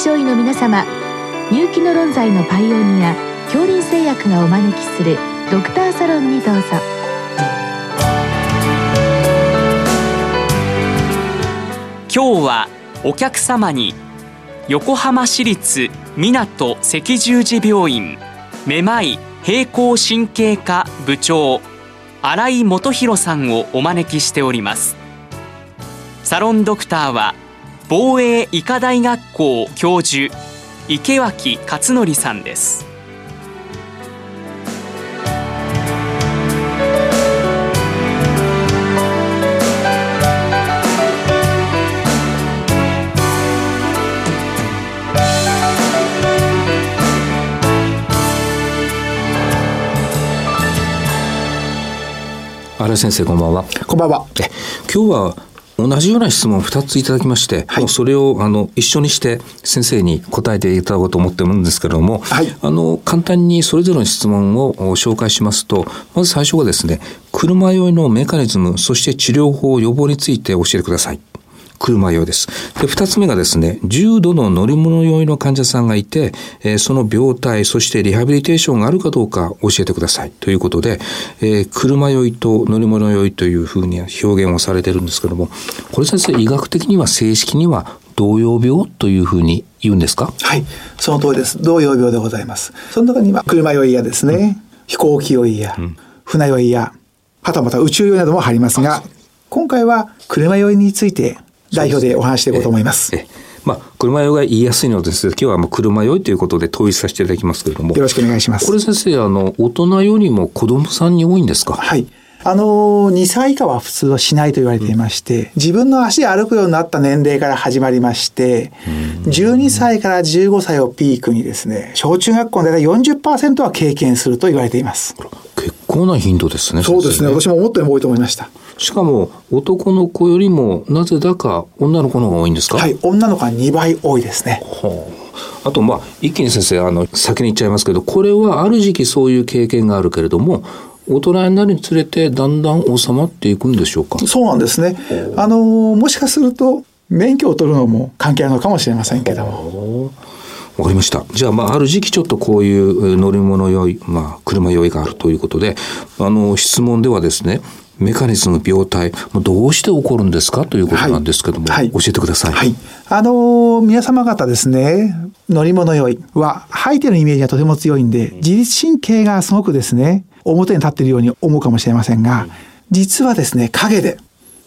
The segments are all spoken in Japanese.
症医の皆様入気の論剤のパイオニア恐林製薬がお招きするドクターサロンにどうぞ。今日はお客様に横浜市立港赤十字病院めまい平行神経科部長新井元弘さんをお招きしております。サロンドクターは防衛医科大学校教授池脇勝則さんです。新井先生こんばんは。こんばんは。え今日は同じような質問を2ついただきまして、はい、それをあの一緒にして先生に答えていただこうと思ってるんですけれども、はい、あの簡単にそれぞれの質問を紹介しますとまず最初がですね車酔いのメカニズムそして治療法予防について教えてください。車酔いです。で、二つ目がですね、重度の乗り物酔いの患者さんがいて、えー、その病態、そしてリハビリテーションがあるかどうか教えてください。ということで、えー、車酔いと乗り物酔いというふうに表現をされてるんですけども、これ先生、医学的には正式には動揺病というふうに言うんですか？はい、その通りです。動揺病でございます。その中には車酔いやですね、うん、飛行機酔いや、うん、船酔いや、はたまた宇宙酔いなども入りますが、今回は車酔いについて代表でお話していこうと思います。まあ、車酔いが言いやすいのです今日はもう車酔いということで統一させていただきますけれども。よろしくお願いします。これ先生、あの、大人よりも子供さんに多いんですか？はい。あの、2歳以下は普通はしないと言われていまして、自分の足で歩くようになった年齢から始まりまして、12歳から15歳をピークにですね、小中学校の大体40%は経験すると言われています。結構な頻度ですね。そうですね。私も思ったより多いと思いました。しかも男の子よりもなぜだか女の子の方が多いんですか？はい女の子は2倍多いですね。はあ、あとまあ一気に先生あの先に言っちゃいますけどこれはある時期そういう経験があるけれども大人になるにつれてだんだん収まっていくんでしょうか？そうなんですね。あのもしかすると免許を取るのも関係あるのかもしれませんけども。わかりました。じゃあ、まあ、ある時期ちょっとこういう乗り物酔い、まあ、車酔いがあるということで、あの、質問ではですね、メカニズム病態、どうして起こるんですかということなんですけども、はい、教えてください。はい。あのー、皆様方ですね、乗り物酔いは、吐いてるイメージがとても強いんで、自律神経がすごくですね、表に立っているように思うかもしれませんが、実はですね、影で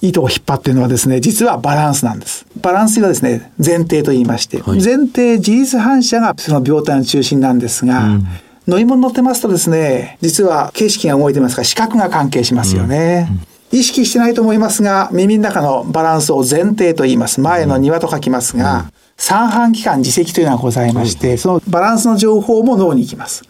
糸を引っ張っているのはですね、実はバランスなんです。バランスがですね、前提と言いまして、はい、前提自律反射がその病態の中心なんですが、うん乗り物乗ってますとですね、実は景色が動いてますから視覚が関係しますよね。うん、意識してないと思いますが、耳の中のバランスを前提と言います。前の庭と書きますが、うん、三半規管自責というのがございまして、そのバランスの情報も脳に行きます。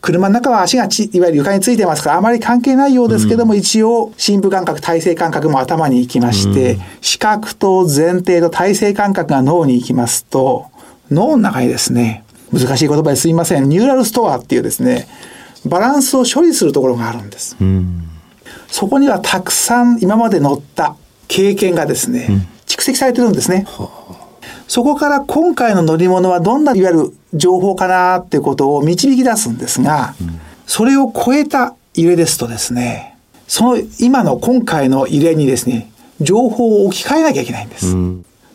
車の中は足がちいわゆる床についてますからあまり関係ないようですけども、うん、一応深部感覚体勢感覚も頭に行きまして、うん、視覚と前提と体勢感覚が脳に行きますと脳の中にですね難しい言葉ですいません。ニューラルストアっていうですねバランスを処理するところがあるんです、うん、そこにはたくさん今まで乗った経験がですね、うん、蓄積されてるんですね、そこから今回の乗り物はどんないわゆる情報かなっていうことを導き出すんですが、うん、それを超えた揺れですとですねその今の今回の揺れにですね情報を置き換えなきゃいけないんです、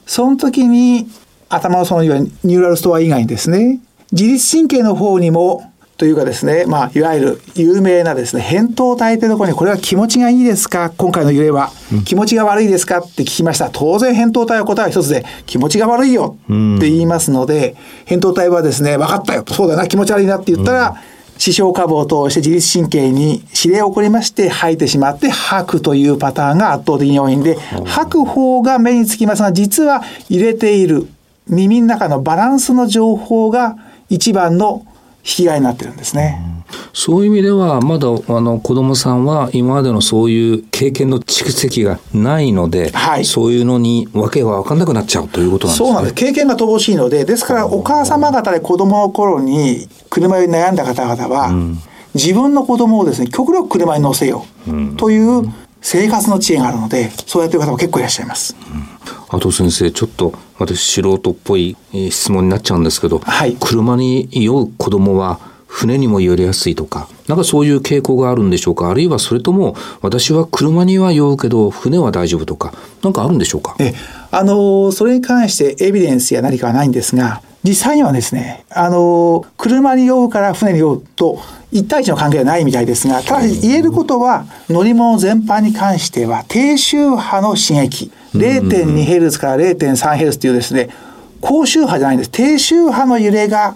その時に頭のそのいわゆるニューラルストア以外にですね自律神経の方にもというかですね、まあ、いわゆる有名なですね、扁桃体というところに、これは気持ちがいいですか？今回の揺れは、気持ちが悪いですか？って聞きました。当然、扁桃体は答えは一つで、気持ちが悪いよって言いますので、扁桃体はですね、分かったよ。そうだな、気持ち悪いなって言ったら、視床下部を通して自律神経に指令を送りまして吐いてしまって吐くというパターンが圧倒的に多いんで、吐く方が目につきますが、実は入れている耳の中のバランスの情報が一番の引き換えになってるんですね。そういう意味では、まだあの子供さんは今までのそういう経験の蓄積がないので、はい、そういうのに訳が分かんなくなっちゃうということなんですね。そうなんです。経験が乏しいので、ですからお母様方で子供の頃に車に悩んだ方々は、うん、自分の子供をですね、極力車に乗せようという生活の知恵があるので、そうやってる方も結構いらっしゃいます。うん、あと先生、ちょっと私素人っぽい質問になっちゃうんですけど、はい、車に酔う子供は船にも寄りやすいとか、なんかそういう傾向があるんでしょうか？あるいはそれとも、私は車には酔うけど、船は大丈夫とか、なんかあるんでしょうか？え、あの、それに関してエビデンスや何かはないんですが、実際にはですね、あの、車に酔うから船に酔うと、一対一の関係はないみたいですが、ただし言えることは、乗り物全般に関しては、低周波の刺激、0.2Hz から 0.3Hz というですね、高周波じゃないんです。低周波の揺れが、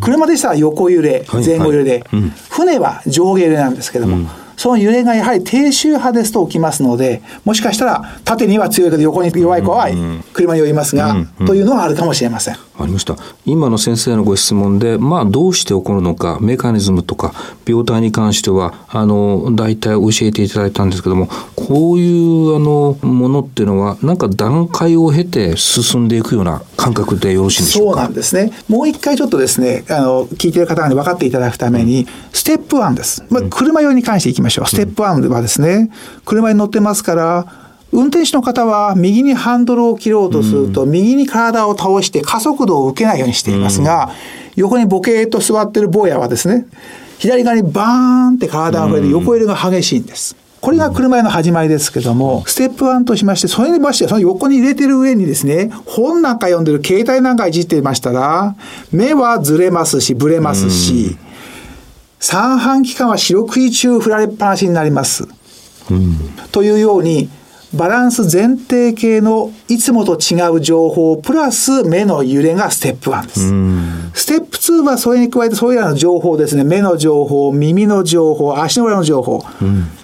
車でしたら横揺れ、前後揺れで、船は上下揺れなんですけども、その揺れがやはり低周波ですと起きますので、もしかしたら縦には強いけど横に弱い子は車に酔いますが、というのはあるかもしれません。ありました。今の先生のご質問で、まあどうして起こるのか、メカニズムとか病態に関しては、あの、大体教えていただいたんですけども、こういうあの、ものっていうのは、なんか段階を経て進んでいくような感覚でよろしいんでしょうか？そうなんですね。もう一回ちょっとですね、あの、聞いてる方に分かっていただくために、ステップ1です。まあ、車用に関していきましょう。ステップ1はですね、車に乗ってますから、運転手の方は右にハンドルを切ろうとすると、右に体を倒して加速度を受けないようにしていますが、横にボケーっと座ってる坊やはですね、左側にバーンって体が触れて横揺れが激しいんです。これが車への始まりですけども、ステップ1としまして、それにましてその横に入れてる上にですね、本なんか読んでる携帯なんかいじってましたら、目はずれますし、ぶれますし、三半規管は四六時中振られっぱなしになります。というように、バランス前提系のいつもと違う情報プラス目の揺れがステップ1です。ステップ2はそれに加えてそういうような情報ですね。目の情報、耳の情報、足の裏の情報、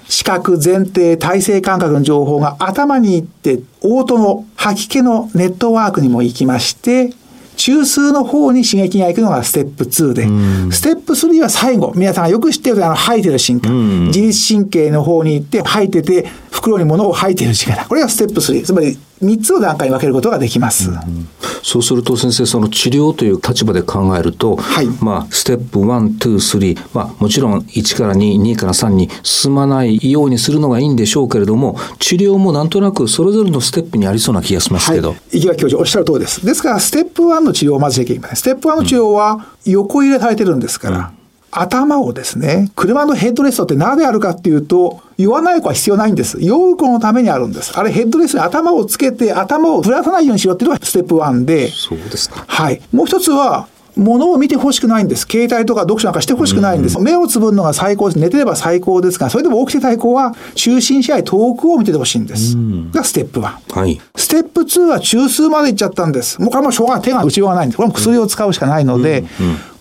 視覚、前提、体制感覚の情報が頭に行って、オートの吐き気のネットワークにも行きまして、中枢の方に刺激が行くのがステップ2で、うん、ステップ3は最後、皆さんがよく知ってるあの吐いてる瞬間、うん、自律神経の方に行って吐いてて、袋に物を吐いてる力。これがステップ3。つまり3つの段階に分けることができます。うん、そうすると先生、その治療という立場で考えると、はい、まあ、ステップ1、2、3、まあ、もちろん1から2、2から3に進まないようにするのがいいんでしょうけれども、治療もなんとなくそれぞれのステップにありそうな気がしますけど。はい、池脇教授おっしゃる通りです。ですから、ステップ1の治療をまずしなきゃいけません。ステップ1の治療は横入れされてるんですから、頭をですね、車のヘッドレストってなぜあるかっていうと、酔わない子は必要ないんです。酔う子のためにあるんです。あれヘッドレストに頭をつけて頭をぶらさないようにしろっていうのがステップ1で。そうですか。はい。もう一つは、物を見てほしくないんです。携帯とか読書なんかしてほしくないんです。目をつぶるのが最高です。寝てれば最高ですが、それでも起きてたい子は、中心試合遠くを見ててほしいんです。がステップ1。はい。ステップ2は中枢まで行っちゃったんです。もうこれもしょうがない。手が打ちようがないんです。これも薬を使うしかないので、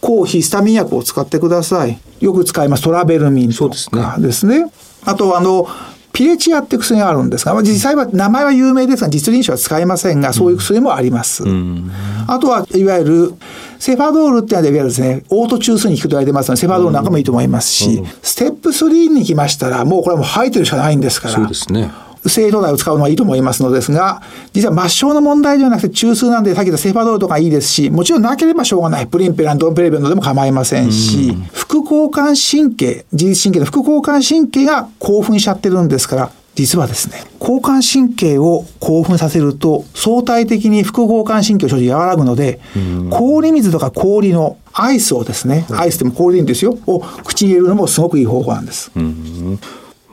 抗ヒスタミン薬を使ってください。よく使います。トラベルミンとかですね。あと、あの、ピレチアって薬があるんですが、実際は名前は有名ですが、実臨床は使えませんが、そういう薬もあります。うん、あとは、いわゆる、セファドールっていうのは、いわゆるですね、オート中枢に効くと言われてますので、セファドールなんかもいいと思いますし、うん、ステップ3に来ましたら、もうこれはもう吐いてるしかないんですから。そうですね。正当剤を使うのはいいと思いますのですが、実は末梢の問題ではなくて中枢なんで、さっき言ったセファドールとかいいですし、もちろんなければしょうがない。プリンペラン、ドンペレベントでも構いませんし、副交感神経、自律神経の副交感神経が興奮しちゃってるんですから、実はですね、交感神経を興奮させると、相対的に副交感神経症状和らぐので、氷水とか氷のアイスをですね、アイスでも氷でいいんですよ、を口に入れるのもすごくいい方法なんです。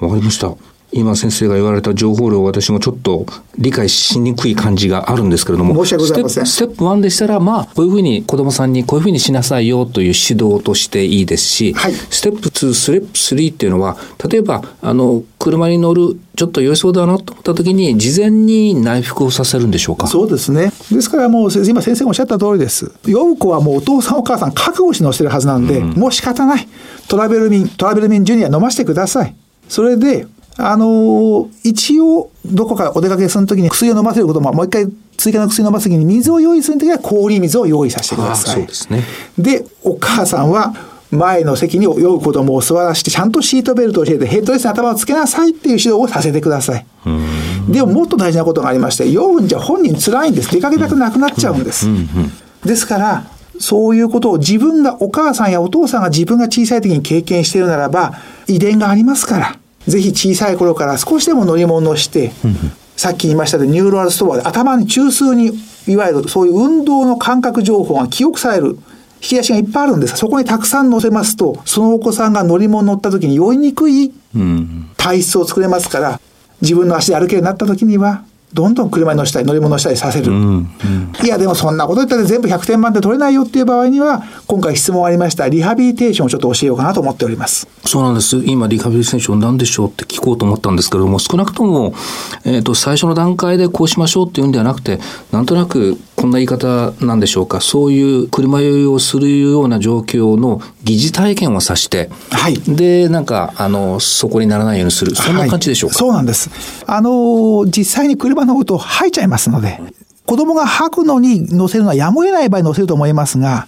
わかりました。今先生が言われた情報量私もちょっと理解しにくい感じがあるんですけれども申し訳ございません。ステップ1でしたらまあこういうふうに子どもさんにこういうふうにしなさいよという指導としていいですし、はい、ステップ2ステップ3っていうのは例えばあの車に乗るちょっと酔いそうだなと思った時に事前に内服をさせるんでしょうか？そうですね。ですからもう今先生がおっしゃった通りです。酔う子はもうお父さんお母さん覚悟し乗せてるはずなんで、うん、もう仕方ない。トラベルミントラベルミンジュニア飲ませてください。それであの一応、どこかお出かけするときに薬を飲ませることも、もう一回追加の薬を飲ますときに水を用意するときは氷水を用意させてください。そうですね。で、お母さんは、前の席に酔う子供を座らせて、ちゃんとシートベルトを教えて、ヘッドレスに頭をつけなさいっていう指導をさせてください。でももっと大事なことがありまして、酔うんじゃ本人辛いんです。出かけたくなくなっちゃうんです。ですから、そういうことを自分が、お母さんやお父さんが自分が小さい時に経験しているならば、遺伝がありますから。ぜひ小さい頃から少しでも乗り物をして、さっき言いましたで neural store で頭に中枢にいわゆるそういう運動の感覚情報が記憶される引き出しがいっぱいあるんです。がそこにたくさん載せますとそのお子さんが乗り物乗った時に酔いにくい体質を作れますから自分の足で歩けるようになった時にはどんどん車に乗せたり乗り物したりさせる、うんうん、いやでもそんなこと言ったら全部100点満点取れないよっていう場合には今回質問ありました。リハビリテーションをちょっと教えようかなと思っております。そうなんです。今リハビリテーション何でしょうって聞こうと思ったんですけれども少なくとも、えーと、最初の段階でこうしましょうっていうんではなくてなんとなくこんな言い方なんでしょうか。そういう車酔いをするような状況の疑似体験をさして、はい、でなんかあのそこにならないようにする。そんな感じでしょうか、はい、そうなんです。あの実際に車のこと吐いちゃいますので、子供が吐くのに乗せるのはやむを得ない場合に乗せると思いますが、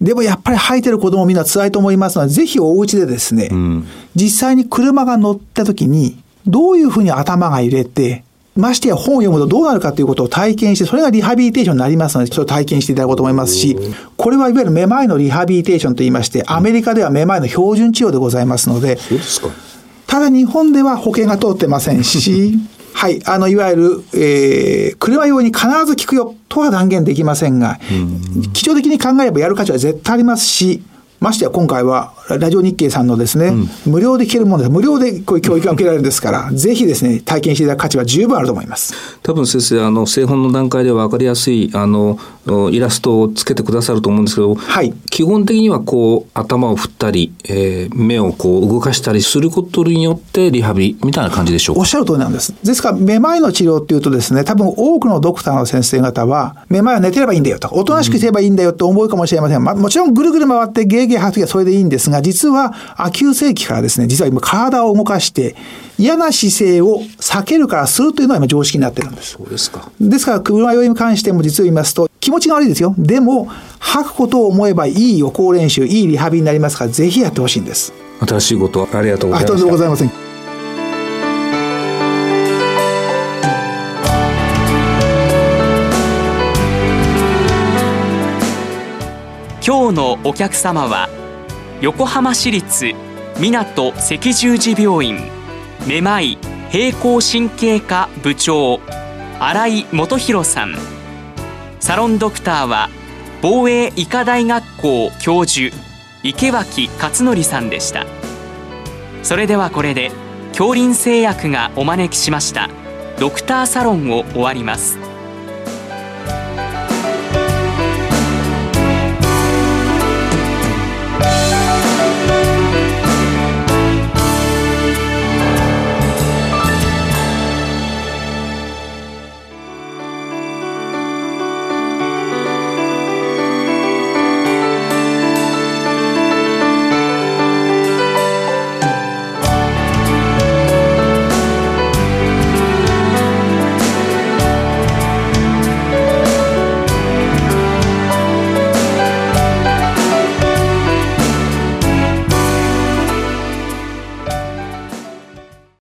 でもやっぱり吐いてる子供みんな辛いと思いますので、ぜひお家でですね、うん、実際に車が乗った時に、どういうふうに頭が揺れて、ましてや本を読むとどうなるかということを体験して、それがリハビリテーションになりますので、それを体験していただこうと思いますし、これはいわゆるめまいのリハビリテーションといいまして、アメリカではめまいの標準治療でございますので、ただ日本では保険が通ってませんし、はい、あの、いわゆる、えー、車用に必ず効くよとは断言できませんが、基調的に考えればやる価値は絶対ありますし、ましてや今回はラジオ日経さんのですね、うん、無料で聞けるものです。無料でこういう教育が受けられるんですから ぜひですね体験していただく価値は十分あると思います。多分先生あの製本の段階で分かりやすいあのイラストをつけてくださると思うんですけど、はい、基本的にはこう頭を振ったり、えー、目をこう動かしたりすることによってリハビリみたいな感じでしょうか？おっしゃる通りなんです。ですからめまいの治療っていうとですね多分多くのドクターの先生方はめまいは寝てればいいんだよと。おとなしくすればいいんだよって思うかもしれません、まあ、もちろんぐるぐる回ってゲーゲー吐く時はそれでいいんですが実はあ急性期からですね実は今体を動かして嫌な姿勢を避けるからするというのは今常識になってるんです。そうですか。ですから車酔いに関しても実を言いますと気持ちが悪いですよ。でも吐くことを思えばいい予行練習、いいリハビリになりますからぜひやってほしいんです。新しいことありがとうございます。ありがとうございません。今日のお客様は横浜市立港赤十字病院めまい平行神経科部長新井元弘さん。サロンドクターは防衛医科大学校教授池脇勝則さんでした。それではこれで恐林製薬がお招きしましたドクターサロンを終わります。